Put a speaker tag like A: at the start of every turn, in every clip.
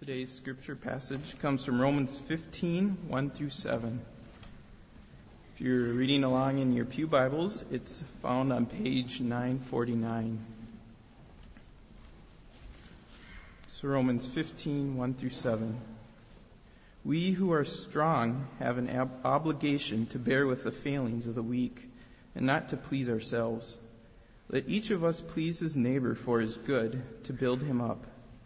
A: Today's scripture passage comes from Romans 15, 1 through 7. If you're reading along in your Pew Bibles, it's found on page 949. So, Romans 15, 1 through 7. We who are strong have an ab- obligation to bear with the failings of the weak and not to please ourselves. Let each of us please his neighbor for his good, to build him up.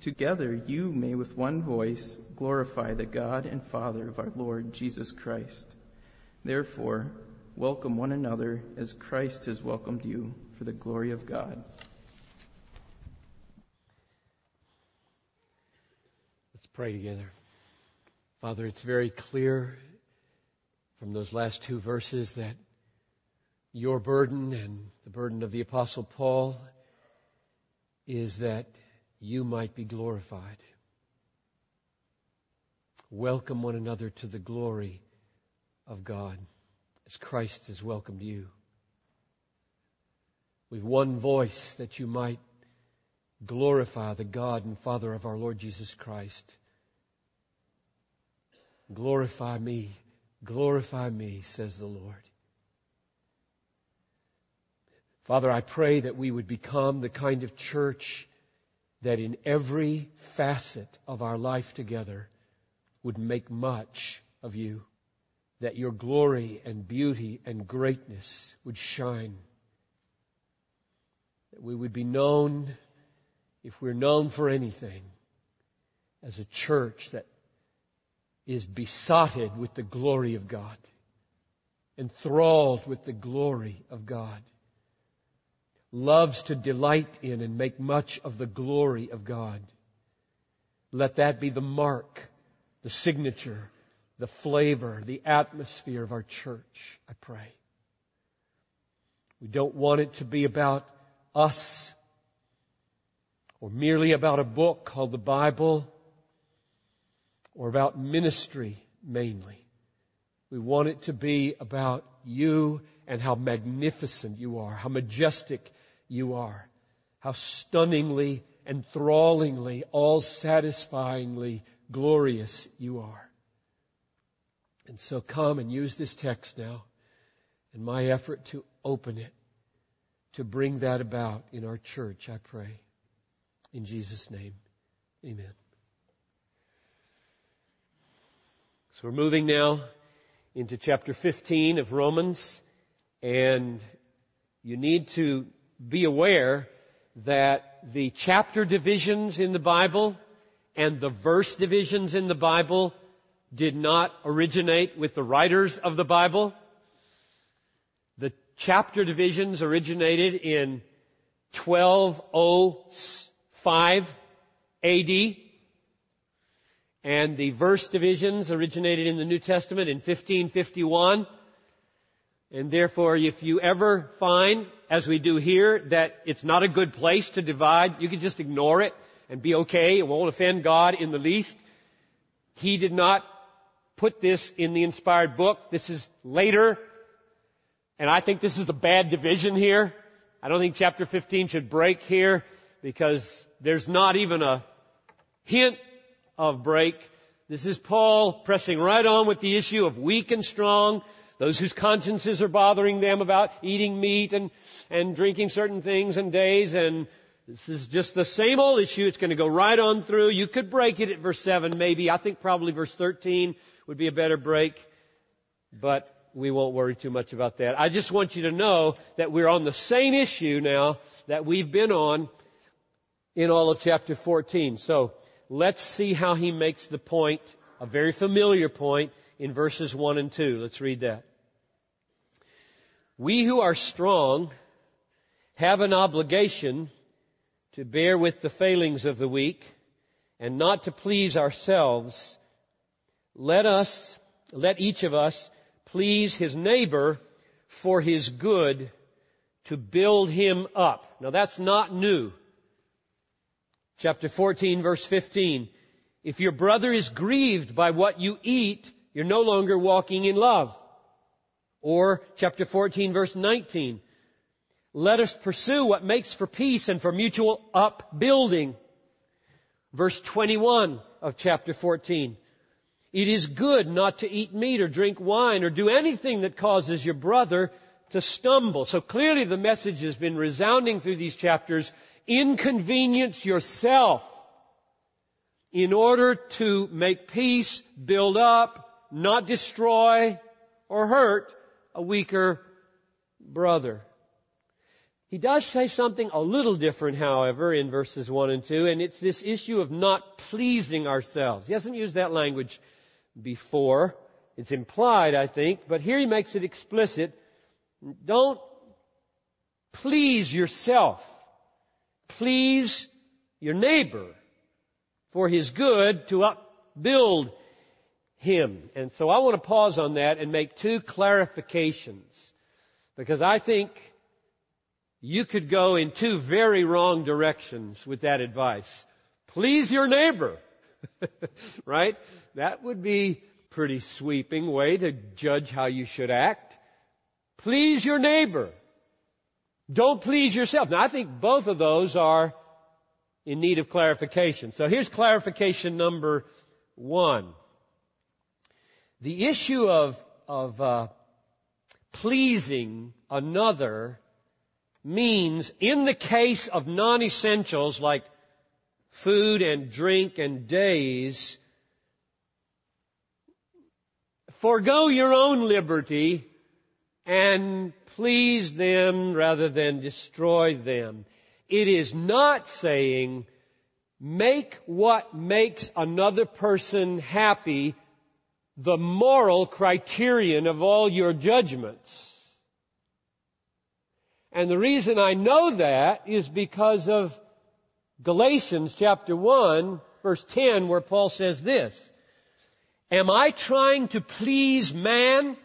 A: Together you may with one voice glorify the God and Father of our Lord Jesus Christ. Therefore, welcome one another as Christ has welcomed you for the glory of God.
B: Let's pray together. Father, it's very clear from those last two verses that your burden and the burden of the Apostle Paul is that you might be glorified. Welcome one another to the glory of God as Christ has welcomed you. With one voice that you might glorify the God and Father of our Lord Jesus Christ. Glorify me, glorify me, says the Lord. Father, I pray that we would become the kind of church that in every facet of our life together would make much of you, that your glory and beauty and greatness would shine, that we would be known, if we're known for anything, as a church that is besotted with the glory of God, enthralled with the glory of God loves to delight in and make much of the glory of God. Let that be the mark, the signature, the flavor, the atmosphere of our church, I pray. We don't want it to be about us or merely about a book called the Bible or about ministry mainly. We want it to be about you and how magnificent you are, how majestic you are. How stunningly, enthrallingly, all satisfyingly glorious you are. And so come and use this text now in my effort to open it, to bring that about in our church, I pray. In Jesus' name, amen. So we're moving now into chapter 15 of Romans, and you need to be aware that the chapter divisions in the Bible and the verse divisions in the Bible did not originate with the writers of the Bible. The chapter divisions originated in 1205 AD. And the verse divisions originated in the New Testament in 1551. And therefore, if you ever find, as we do here, that it's not a good place to divide, you can just ignore it and be okay. It won't offend God in the least. He did not put this in the inspired book. This is later. And I think this is a bad division here. I don't think chapter 15 should break here because there's not even a hint of break. This is Paul pressing right on with the issue of weak and strong, those whose consciences are bothering them about eating meat and, and drinking certain things and days and this is just the same old issue. It's going to go right on through. You could break it at verse 7 maybe. I think probably verse 13 would be a better break. But we won't worry too much about that. I just want you to know that we're on the same issue now that we've been on in all of chapter 14. So let's see how he makes the point, a very familiar point, in verses 1 and 2. Let's read that. We who are strong have an obligation to bear with the failings of the weak and not to please ourselves. Let us, let each of us please his neighbor for his good to build him up. Now that's not new. Chapter 14 verse 15. If your brother is grieved by what you eat, you're no longer walking in love. Or chapter 14 verse 19. Let us pursue what makes for peace and for mutual upbuilding. Verse 21 of chapter 14. It is good not to eat meat or drink wine or do anything that causes your brother to stumble. So clearly the message has been resounding through these chapters. Inconvenience yourself in order to make peace, build up, not destroy or hurt a weaker brother. He does say something a little different, however, in verses 1 and 2, and it's this issue of not pleasing ourselves. He hasn't used that language before. It's implied, I think, but here he makes it explicit. Don't please yourself. Please your neighbor for his good to upbuild him. And so I want to pause on that and make two clarifications. Because I think you could go in two very wrong directions with that advice. Please your neighbor. right? That would be pretty sweeping way to judge how you should act. Please your neighbor. Don't please yourself. Now I think both of those are in need of clarification. So here's clarification number one. The issue of, of uh, pleasing another means in the case of non-essentials like food and drink and days, forego your own liberty and please them rather than destroy them. It is not saying make what makes another person happy the moral criterion of all your judgments. And the reason I know that is because of Galatians chapter 1 verse 10 where Paul says this. Am I trying to please man?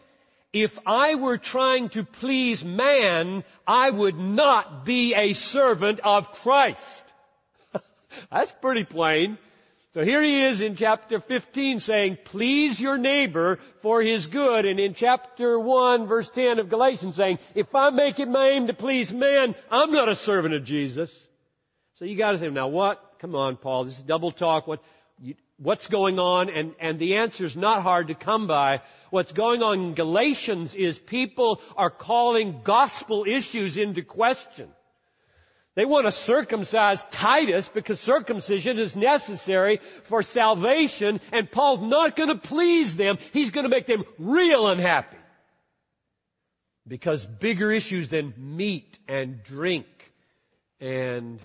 B: If I were trying to please man, I would not be a servant of Christ. That's pretty plain. So here he is in chapter 15 saying, please your neighbor for his good. And in chapter 1 verse 10 of Galatians saying, if I make it my aim to please man, I'm not a servant of Jesus. So you gotta say, now what? Come on, Paul, this is double talk. What, you, what's going on? And, and the answer is not hard to come by. What's going on in Galatians is people are calling gospel issues into question. They want to circumcise Titus because circumcision is necessary for salvation and Paul's not going to please them. He's going to make them real unhappy. Because bigger issues than meat and drink and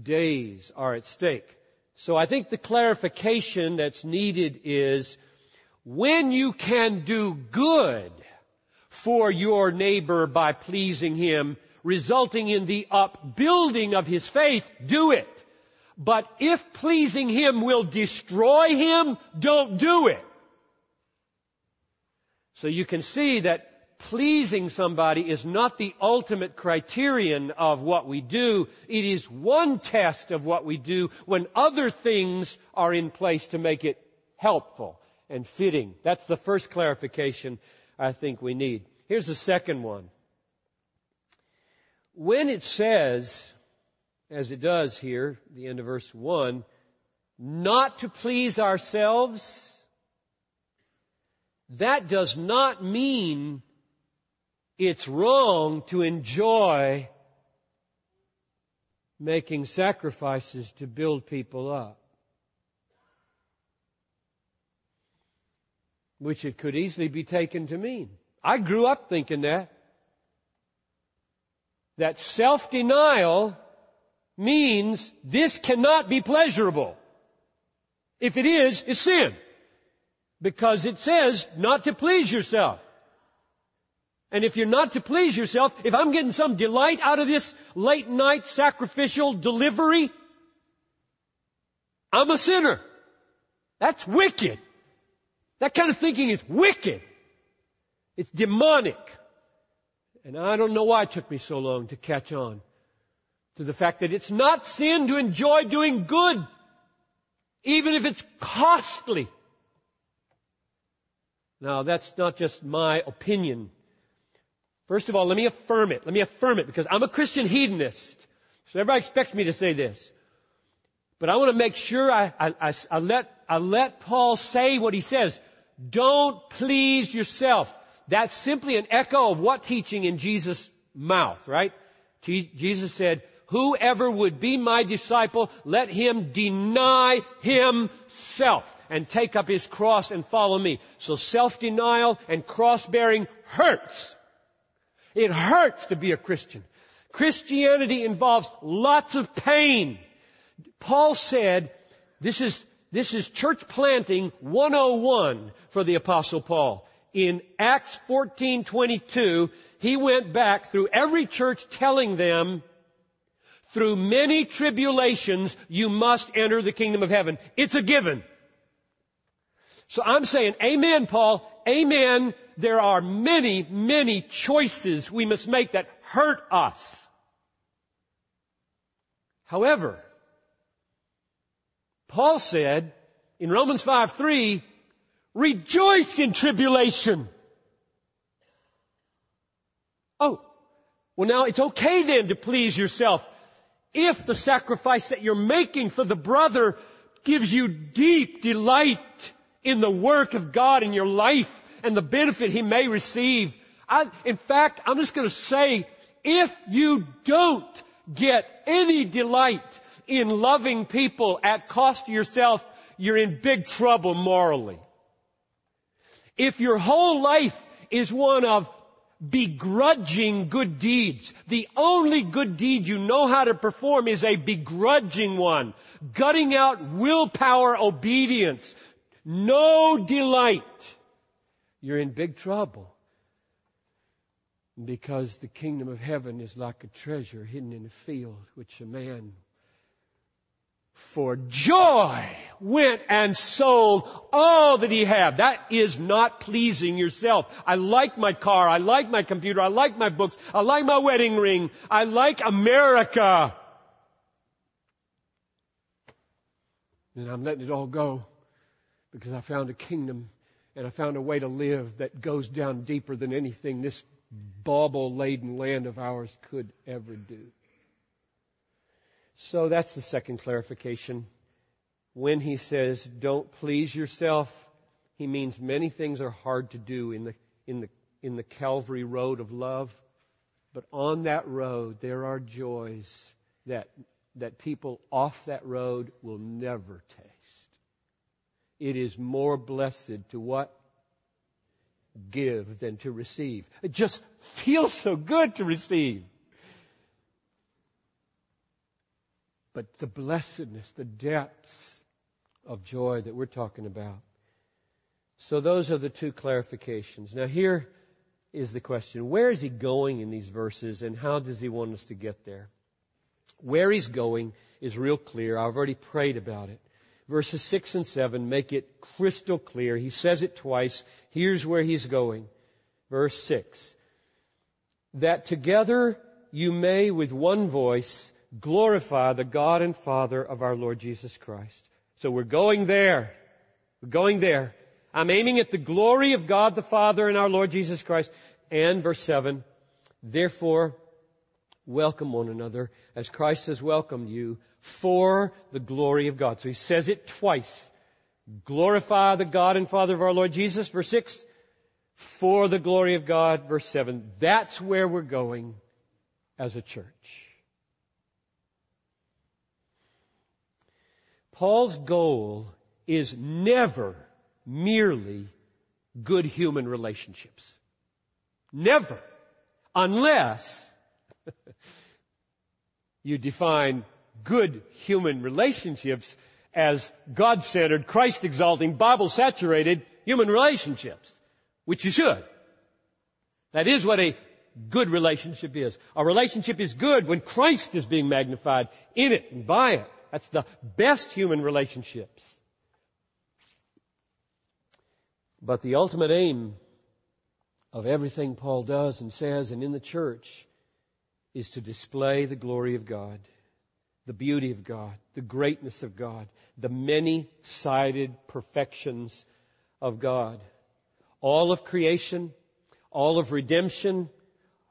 B: days are at stake. So I think the clarification that's needed is when you can do good for your neighbor by pleasing him, resulting in the upbuilding of his faith, do it. But if pleasing him will destroy him, don't do it. So you can see that pleasing somebody is not the ultimate criterion of what we do. It is one test of what we do when other things are in place to make it helpful and fitting. That's the first clarification I think we need. Here's the second one when it says, as it does here, the end of verse 1, not to please ourselves, that does not mean it's wrong to enjoy making sacrifices to build people up. Which it could easily be taken to mean. I grew up thinking that that self-denial means this cannot be pleasurable. If it is, it's sin. Because it says not to please yourself. And if you're not to please yourself, if I'm getting some delight out of this late night sacrificial delivery, I'm a sinner. That's wicked. That kind of thinking is wicked. It's demonic. And I don't know why it took me so long to catch on to the fact that it's not sin to enjoy doing good, even if it's costly. Now, that's not just my opinion. First of all, let me affirm it. Let me affirm it because I'm a Christian hedonist. So everybody expects me to say this. But I want to make sure I, I, I, I let, I let Paul say what he says. Don't please yourself. That's simply an echo of what teaching in Jesus' mouth, right? Jesus said, whoever would be my disciple, let him deny himself and take up his cross and follow me. So self-denial and cross-bearing hurts. It hurts to be a Christian. Christianity involves lots of pain. Paul said, this is, this is church planting 101 for the apostle Paul. In Acts 14:22, he went back through every church telling them, through many tribulations, you must enter the kingdom of heaven. It's a given. So I'm saying, Amen, Paul. Amen. There are many, many choices we must make that hurt us. However, Paul said in Romans 5 3, rejoice in tribulation. Oh, well now it's okay then to please yourself if the sacrifice that you're making for the brother gives you deep delight in the work of God in your life and the benefit he may receive. I, in fact, I'm just going to say, if you don't get any delight in loving people at cost to yourself, you're in big trouble morally. If your whole life is one of begrudging good deeds. The only good deed you know how to perform is a begrudging one. Gutting out willpower obedience. No delight. You're in big trouble. Because the kingdom of heaven is like a treasure hidden in a field which a man for joy went and sold all that he had. That is not pleasing yourself. I like my car. I like my computer. I like my books. I like my wedding ring. I like America. And I'm letting it all go because I found a kingdom and I found a way to live that goes down deeper than anything this bauble laden land of ours could ever do. So that's the second clarification. When he says, don't please yourself, he means many things are hard to do in the, in the, in the Calvary road of love. But on that road, there are joys that, that people off that road will never taste. It is more blessed to what? Give than to receive. It just feels so good to receive. But the blessedness, the depths of joy that we're talking about. So those are the two clarifications. Now here is the question. Where is he going in these verses and how does he want us to get there? Where he's going is real clear. I've already prayed about it. Verses 6 and 7 make it crystal clear. He says it twice. Here's where he's going. Verse 6. That together you may with one voice glorify the God and Father of our Lord Jesus Christ. So we're going there. We're going there. I'm aiming at the glory of God the Father and our Lord Jesus Christ. And verse 7, therefore, welcome one another as Christ has welcomed you for the glory of God. So he says it twice. Glorify the God and Father of our Lord Jesus. Verse 6, for the glory of God. Verse 7, that's where we're going as a church. Paul's goal is never merely good human relationships. Never. Unless you define good human relationships as God-centered, Christ-exalting, Bible-saturated human relationships. Which you should. That is what a good relationship is. A relationship is good when Christ is being magnified in it and by it. That's the best human relationships. But the ultimate aim of everything Paul does and says and in the church is to display the glory of God, the beauty of God, the greatness of God, the many sided perfections of God. All of creation, all of redemption,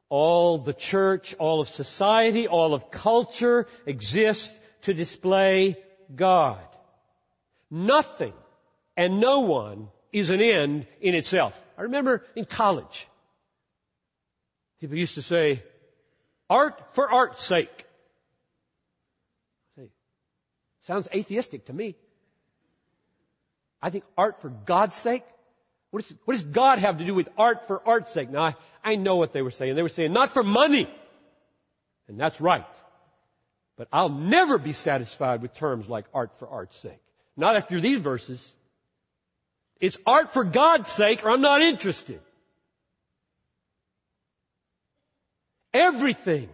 B: all the church, all of society, all of culture exists to display God. Nothing and no one is an end in itself. I remember in college, people used to say, art for art's sake. Sounds atheistic to me. I think art for God's sake. What, is, what does God have to do with art for art's sake? Now, I, I know what they were saying. They were saying, not for money. And that's right. But I'll never be satisfied with terms like art for art's sake. Not after these verses. It's art for God's sake or I'm not interested. Everything,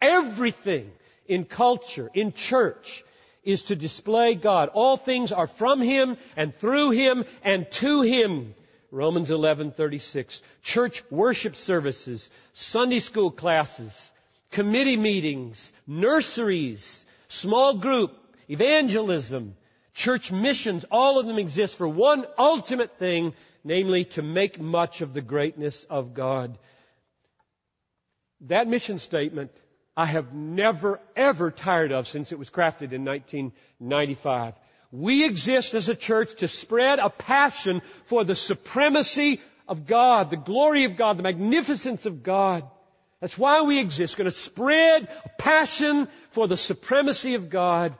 B: everything in culture, in church, is to display God. All things are from Him and through Him and to Him. Romans 11:36. Church worship services, Sunday school classes, committee meetings, nurseries, small group, evangelism, church missions, all of them exist for one ultimate thing, namely to make much of the greatness of God. That mission statement I have never ever tired of since it was crafted in 1995. We exist as a church to spread a passion for the supremacy of God, the glory of God, the magnificence of God. That's why we exist. We're going to spread a passion for the supremacy of God,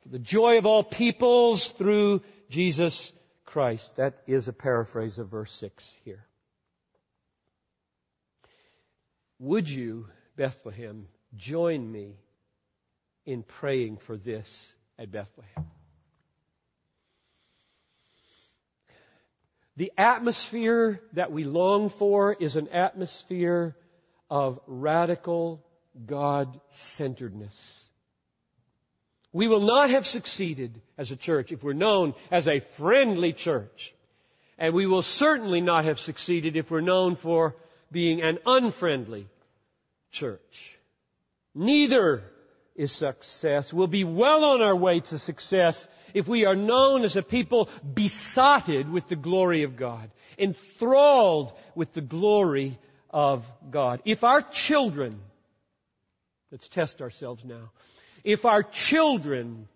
B: for the joy of all peoples through Jesus Christ. That is a paraphrase of verse 6 here. Would you, Bethlehem, join me in praying for this at Bethlehem. The atmosphere that we long for is an atmosphere of radical God centeredness. We will not have succeeded as a church if we're known as a friendly church. And we will certainly not have succeeded if we're known for being an unfriendly church. Neither is success. We'll be well on our way to success if we are known as a people besotted with the glory of God, enthralled with the glory of God. If our children, let's test ourselves now, if our children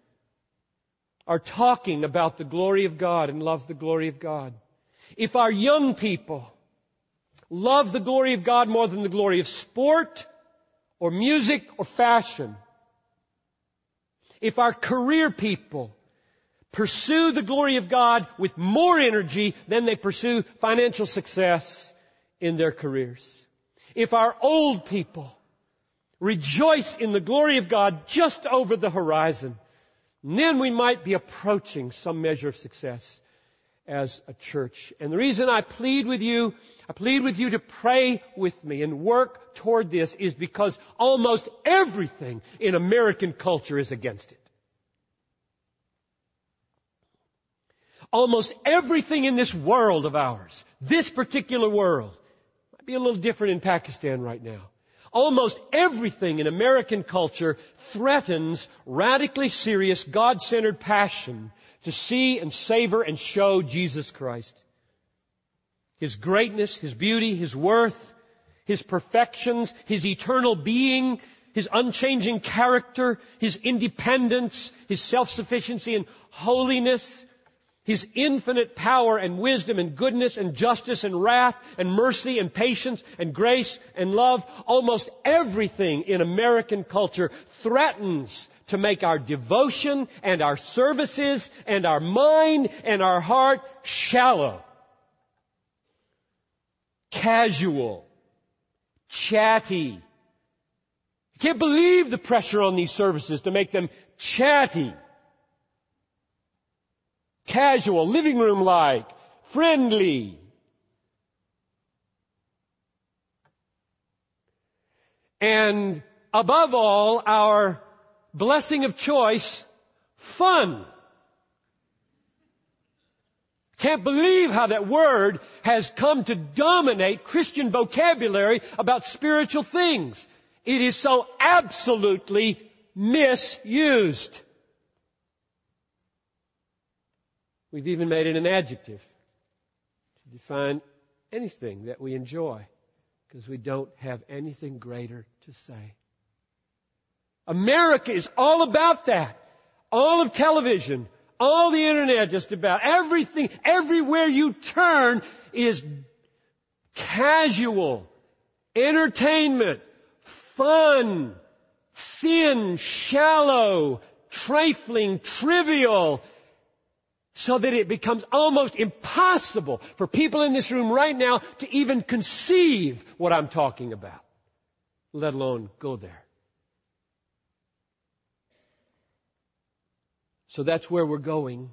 B: are talking about the glory of God and love the glory of God, if our young people love the glory of God more than the glory of sport, or music or fashion, if our career people pursue the glory of God with more energy than they pursue financial success in their careers, if our old people rejoice in the glory of God just over the horizon, then we might be approaching some measure of success as a church. And the reason I plead with you, I plead with you to pray with me and work toward this is because almost everything in American culture is against it. Almost everything in this world of ours, this particular world, be a little different in Pakistan right now. Almost everything in American culture threatens radically serious, God-centered passion to see and savor and show Jesus Christ. His greatness, His beauty, His worth, His perfections, His eternal being, His unchanging character, His independence, His self-sufficiency and holiness, His infinite power and wisdom and goodness and justice and wrath and mercy and patience and grace and love. Almost everything in American culture threatens to make our devotion and our services and our mind and our heart shallow, casual, chatty. I can't believe the pressure on these services to make them chatty, casual, living room like, friendly. And above all, our blessing of choice, fun. Can't believe how that word has come to dominate Christian vocabulary about spiritual things. It is so absolutely misused. We've even made it an adjective to define anything that we enjoy because we don't have anything greater to say. America is all about that. All of television, all the internet just about, everything, everywhere you turn is casual, entertainment, fun, thin, shallow, trifling, trivial, so that it becomes almost impossible for people in this room right now to even conceive what I'm talking about, let alone go there. So that's where we're going.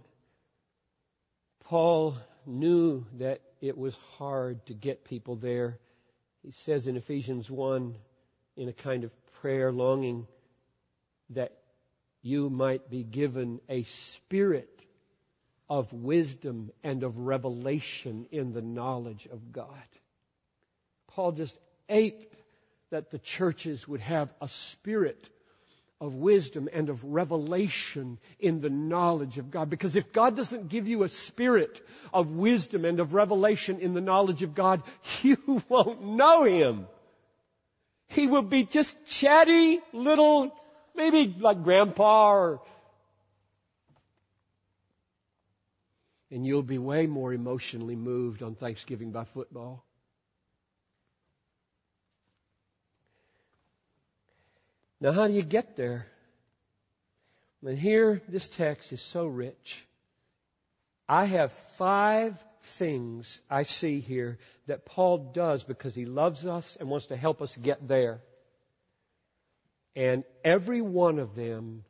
B: Paul knew that it was hard to get people there. He says in Ephesians 1, in a kind of prayer, longing that you might be given a spirit of wisdom and of revelation in the knowledge of God. Paul just ached that the churches would have a spirit of wisdom and of revelation in the knowledge of God. Because if God doesn't give you a spirit of wisdom and of revelation in the knowledge of God, you won't know Him. He will be just chatty little, maybe like grandpa or, and you'll be way more emotionally moved on Thanksgiving by football. Now, how do you get there? And here, this text is so rich. I have five things I see here that Paul does because he loves us and wants to help us get there. And every one of them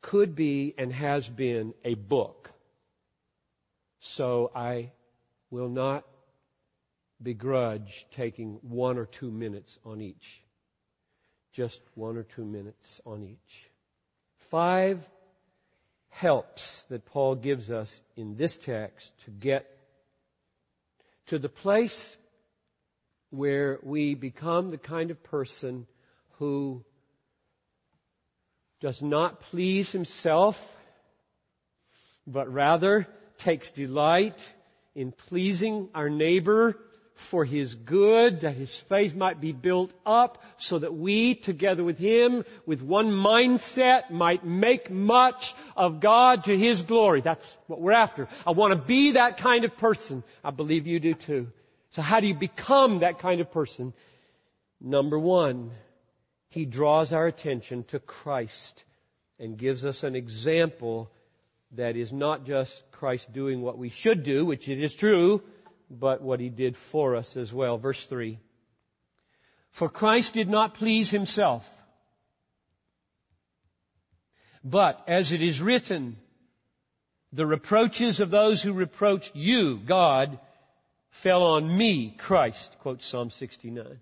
B: could be and has been a book. So I will not begrudge taking one or two minutes on each just one or two minutes on each. Five helps that Paul gives us in this text to get to the place where we become the kind of person who does not please himself, but rather takes delight in pleasing our neighbor for his good, that his faith might be built up, so that we, together with him, with one mindset, might make much of God to his glory. That's what we're after. I want to be that kind of person. I believe you do too. So how do you become that kind of person? Number one, he draws our attention to Christ and gives us an example that is not just Christ doing what we should do, which it is true, but what he did for us as well. Verse 3. For Christ did not please himself, but as it is written, the reproaches of those who reproached you, God, fell on me, Christ, quotes Psalm 69.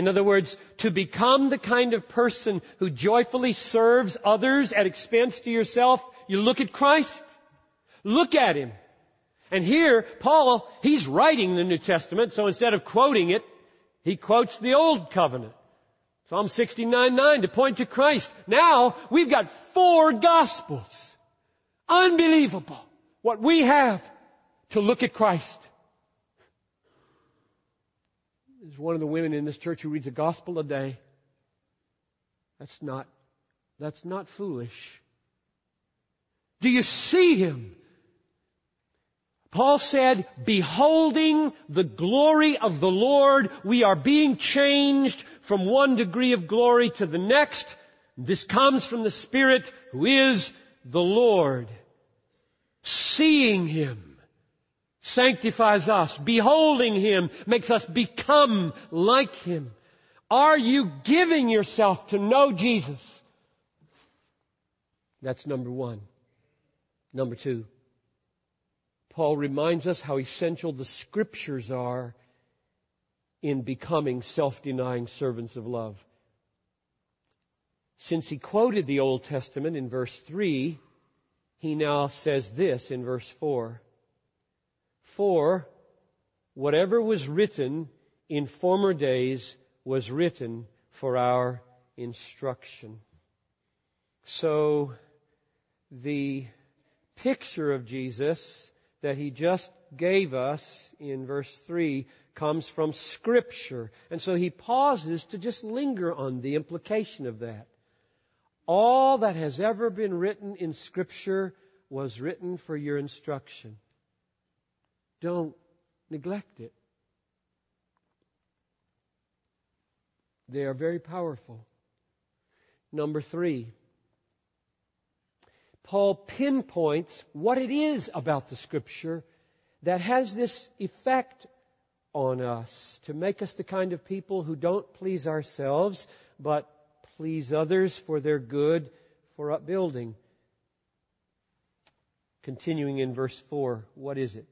B: In other words, to become the kind of person who joyfully serves others at expense to yourself, you look at Christ. Look at Him. And here, Paul, he's writing the New Testament, so instead of quoting it, he quotes the Old Covenant. Psalm 69, 9 to point to Christ. Now, we've got four Gospels. Unbelievable. What we have to look at Christ. There's one of the women in this church who reads a Gospel a day. That's not, that's not foolish. Do you see Him? Paul said, beholding the glory of the Lord, we are being changed from one degree of glory to the next. This comes from the Spirit who is the Lord. Seeing Him sanctifies us. Beholding Him makes us become like Him. Are you giving yourself to know Jesus? That's number one. Number two. Paul reminds us how essential the scriptures are in becoming self-denying servants of love. Since he quoted the Old Testament in verse 3, he now says this in verse 4 For whatever was written in former days was written for our instruction. So the picture of Jesus that he just gave us in verse 3 comes from Scripture. And so he pauses to just linger on the implication of that. All that has ever been written in Scripture was written for your instruction. Don't neglect it. They are very powerful. Number three, Paul pinpoints what it is about the Scripture that has this effect on us to make us the kind of people who don't please ourselves, but please others for their good, for upbuilding. Continuing in verse 4, what is it?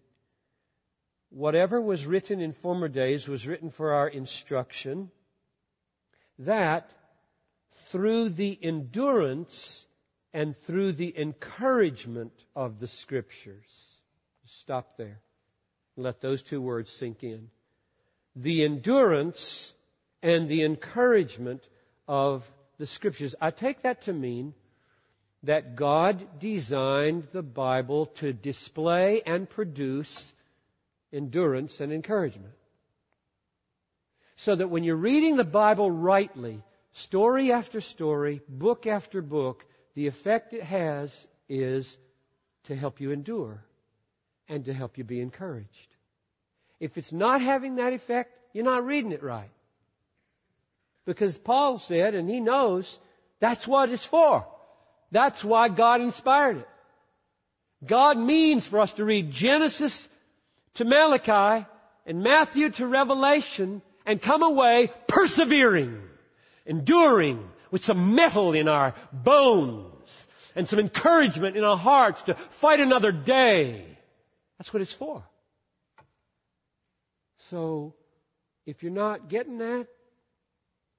B: Whatever was written in former days was written for our instruction, that through the endurance and through the encouragement of the Scriptures. Stop there. Let those two words sink in. The endurance and the encouragement of the Scriptures. I take that to mean that God designed the Bible to display and produce endurance and encouragement. So that when you're reading the Bible rightly, story after story, book after book, the effect it has is to help you endure and to help you be encouraged. If it's not having that effect, you're not reading it right. Because Paul said, and he knows, that's what it's for. That's why God inspired it. God means for us to read Genesis to Malachi and Matthew to Revelation and come away persevering, enduring with some mettle in our bones and some encouragement in our hearts to fight another day. That's what it's for. So, if you're not getting that,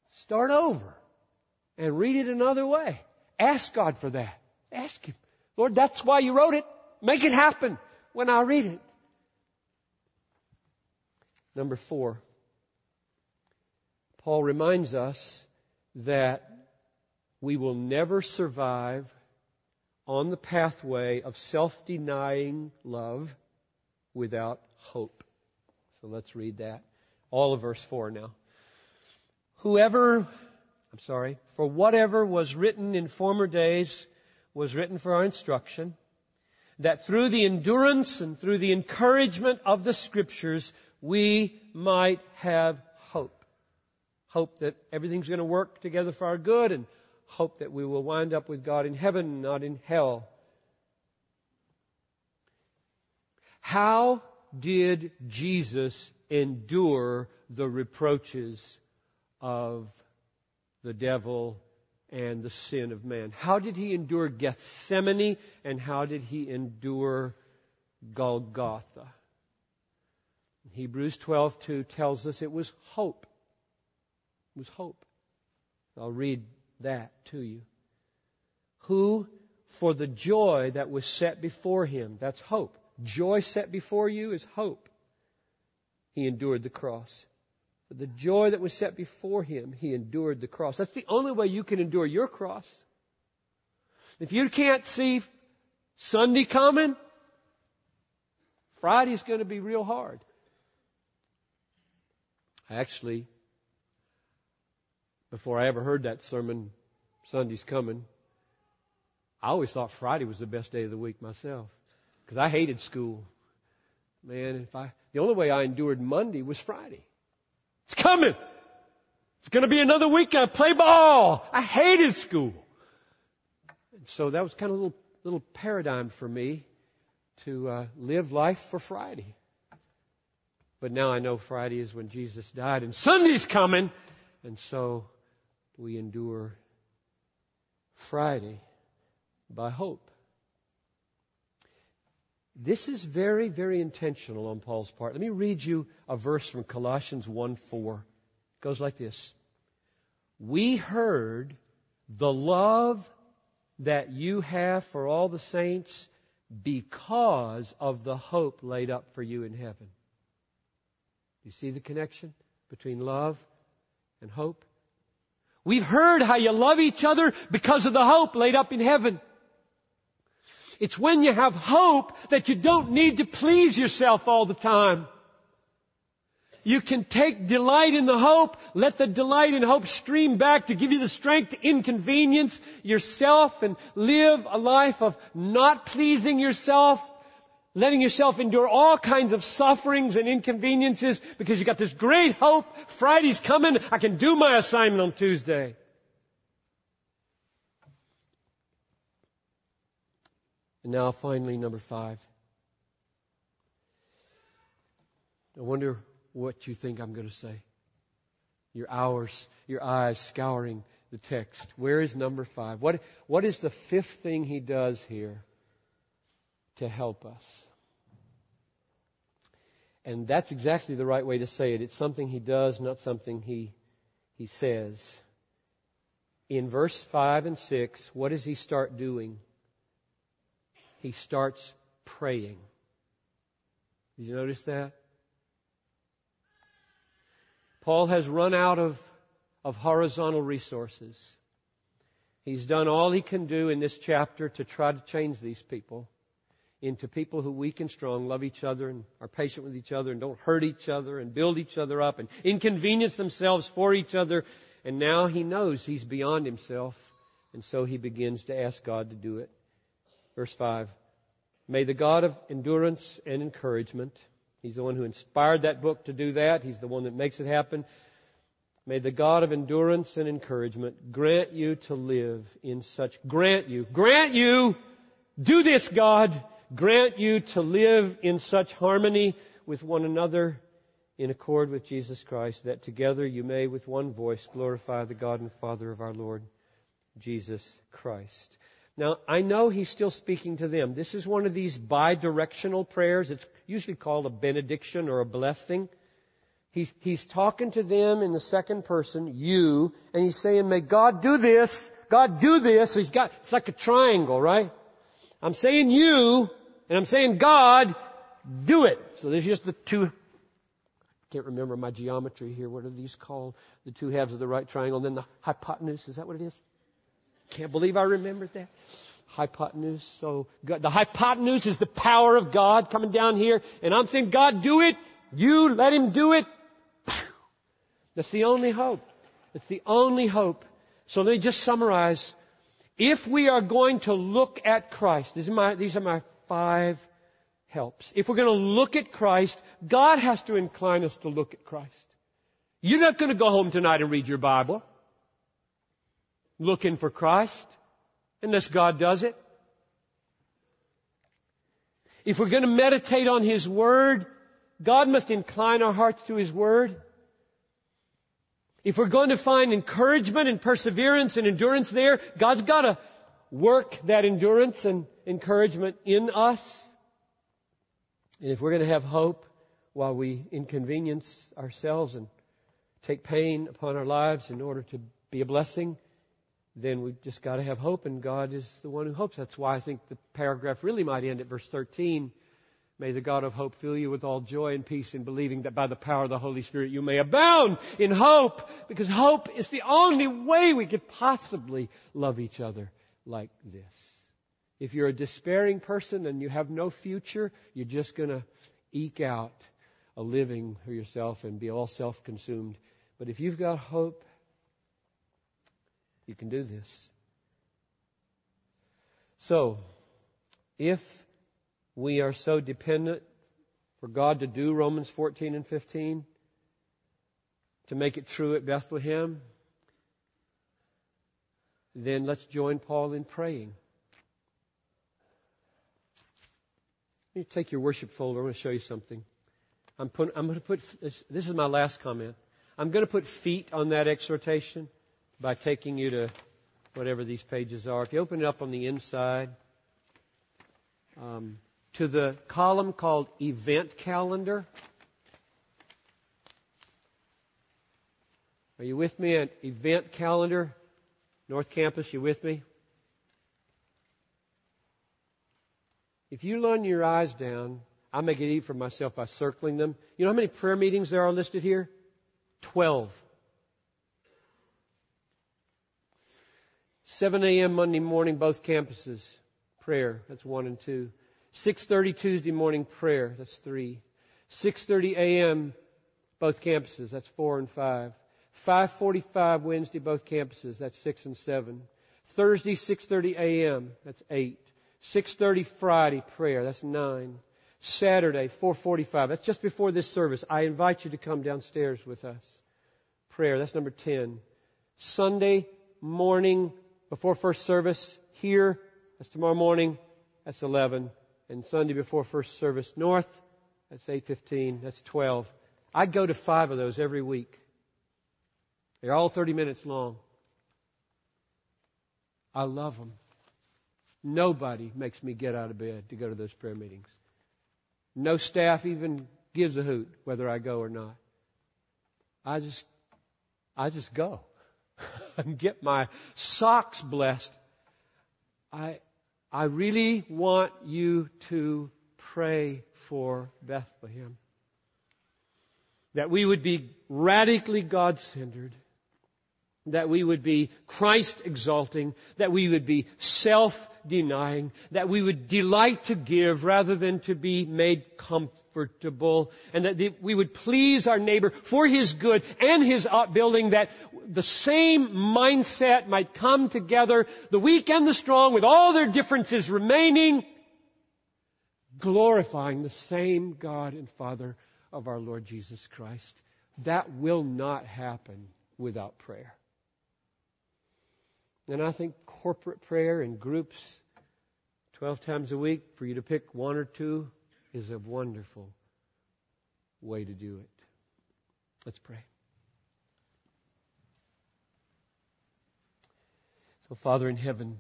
B: start over and read it another way. Ask God for that. Ask Him. Lord, that's why you wrote it. Make it happen when I read it. Number four, Paul reminds us that we will never survive on the pathway of self denying love without hope. So let's read that. All of verse 4 now. Whoever, I'm sorry, for whatever was written in former days was written for our instruction, that through the endurance and through the encouragement of the scriptures we might have hope. Hope that everything's going to work together for our good and hope that we will wind up with God in heaven, not in hell. How did Jesus endure the reproaches of the devil and the sin of man? How did he endure Gethsemane and how did he endure Golgotha? Hebrews 12:2 tells us it was hope. It was hope. I'll read that to you. Who, for the joy that was set before him, that's hope. Joy set before you is hope. He endured the cross. For the joy that was set before him, he endured the cross. That's the only way you can endure your cross. If you can't see Sunday coming, Friday's going to be real hard. Actually, before I ever heard that sermon, Sunday's coming, I always thought Friday was the best day of the week myself. Because I hated school. Man, if I, the only way I endured Monday was Friday. It's coming! It's gonna be another week I play ball! I hated school! And so that was kind of a little, little paradigm for me to uh, live life for Friday. But now I know Friday is when Jesus died and Sunday's coming. And so we endure Friday by hope. This is very, very intentional on Paul's part. Let me read you a verse from Colossians 1 4. It goes like this We heard the love that you have for all the saints because of the hope laid up for you in heaven. You see the connection between love and hope? We've heard how you love each other because of the hope laid up in heaven. It's when you have hope that you don't need to please yourself all the time. You can take delight in the hope, let the delight in hope stream back to give you the strength to inconvenience yourself and live a life of not pleasing yourself, letting yourself endure all kinds of sufferings and inconveniences because you got this great hope. Friday's coming, I can do my assignment on Tuesday. And now finally, number five. I wonder what you think I'm going to say. Your hours, your eyes scouring the text. Where is number five? What, what is the fifth thing he does here to help us? And that's exactly the right way to say it. It's something he does, not something he, he says. In verse 5 and 6, what does he start doing? He starts praying. Did you notice that? Paul has run out of, of horizontal resources. He's done all he can do in this chapter to try to change these people into people who weak and strong love each other and are patient with each other and don't hurt each other and build each other up and inconvenience themselves for each other. And now he knows he's beyond himself. And so he begins to ask God to do it. Verse 5. May the God of endurance and encouragement He's the one who inspired that book to do that. He's the one that makes it happen. May the God of endurance and encouragement grant you to live in such, grant you, grant you, do this God, grant you to live in such harmony with one another in accord with Jesus Christ, that together you may with one voice glorify the God and Father of our Lord Jesus Christ. Now, I know he's still speaking to them. This is one of these bi-directional prayers. It's usually called a benediction or a blessing. He's, he's talking to them in the second person, you, and he's saying, may God do this, God do this. He's got, it's like a triangle, right? I'm saying you, and I'm saying God, do it. So there's just the two, I can't remember my geometry here. What are these called? The two halves of the right triangle, and then the hypotenuse. Is that what it is? Can't believe I remembered that. Hypotenuse. So God, the hypotenuse is the power of God coming down here. And I'm saying, God, do it. You let Him do it. That's the only hope. It's the only hope. So let me just summarize. If we are going to look at Christ, my, these are my five helps. If we're going to look at Christ, God has to incline us to look at Christ. You're not going to go home tonight and read your Bible looking for Christ unless God does it. If we're going to meditate on His Word, God must incline our hearts to His Word. If we're going to find encouragement and perseverance and endurance there, God's got to work that endurance and encouragement in us. And if we're going to have hope while we inconvenience ourselves and take pain upon our lives in order to be a blessing, then we've just got to have hope, and God is the one who hopes. That's why I think the paragraph really might end at verse 13. May the God of hope fill you with all joy and peace in believing that by the power of the Holy Spirit you may abound in hope, because hope is the only way we could possibly love each other like this. If you're a despairing person and you have no future, you're just going to eke out a living for yourself and be all self consumed. But if you've got hope, you can do this. So, if we are so dependent for God to do Romans 14 and 15, to make it true at Bethlehem, then let's join Paul in praying. You take your worship folder. I want to show you something. I'm, put, I'm going to put this, this is my last comment. I'm going to put feet on that exhortation by taking you to whatever these pages are. If you open it up on the inside, um, to the column called Event Calendar. Are you with me at Event Calendar? North Campus, you with me? If you run your eyes down, I make it easy for myself by circling them. You know how many prayer meetings there are listed here? Twelve. 7 a.m. Monday morning, both campuses. Prayer. That's one and two. 6.30 Tuesday morning prayer. That's three. 6.30 a.m. both campuses. That's four and five. 5.45 Wednesday, both campuses. That's six and seven. Thursday, 6.30 a.m. That's eight. 6.30 Friday prayer. That's nine. Saturday, 4.45. That's just before this service. I invite you to come downstairs with us. Prayer. That's number 10. Sunday morning before first service here. That's tomorrow morning. That's 11. And Sunday before first service north. That's 8.15. That's 12. I go to five of those every week. They're all 30 minutes long. I love them. Nobody makes me get out of bed to go to those prayer meetings. No staff even gives a hoot whether I go or not. I just, I just go and get my socks blessed. I, I really want you to pray for Bethlehem. That we would be radically God centered that we would be Christ exalting, that we would be self denying, that we would delight to give rather than to be made comfortable, and that we would please our neighbor for his good and his upbuilding, that the same mindset might come together, the weak and the strong, with all their differences remaining, glorifying the same God and Father of our Lord Jesus Christ. That will not happen without prayer. And I think corporate prayer in groups 12 times a week for you to pick one or two is a wonderful way to do it. Let's pray. So, Father in heaven,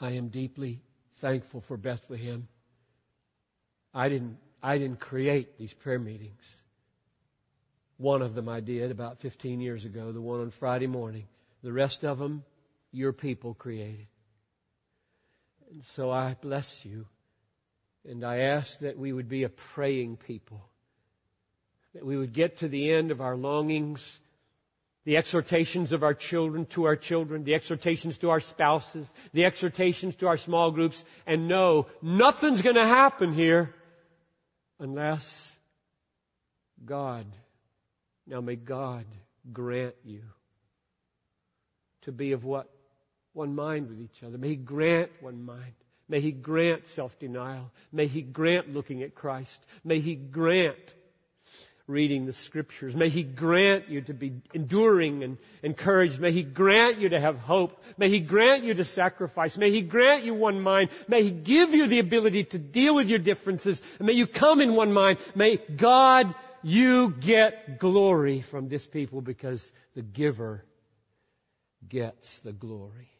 B: I am deeply thankful for Bethlehem. I didn't, I didn't create these prayer meetings. One of them I did about 15 years ago, the one on Friday morning. The rest of them your people created. And so I bless you. And I ask that we would be a praying people. That we would get to the end of our longings, the exhortations of our children to our children, the exhortations to our spouses, the exhortations to our small groups, and know nothing's going to happen here unless God, now may God grant you to be of what one mind with each other. May He grant one mind. May He grant self-denial. May He grant looking at Christ. May He grant reading the scriptures. May He grant you to be enduring and encouraged. May He grant you to have hope. May He grant you to sacrifice. May He grant you one mind. May He give you the ability to deal with your differences. And may you come in one mind. May God, you get glory from this people because the giver gets the glory.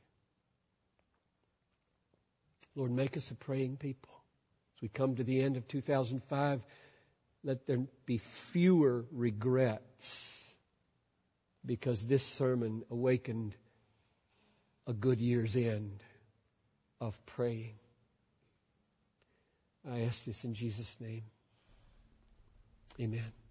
B: Lord, make us a praying people. As we come to the end of 2005, let there be fewer regrets because this sermon awakened a good year's end of praying. I ask this in Jesus' name. Amen.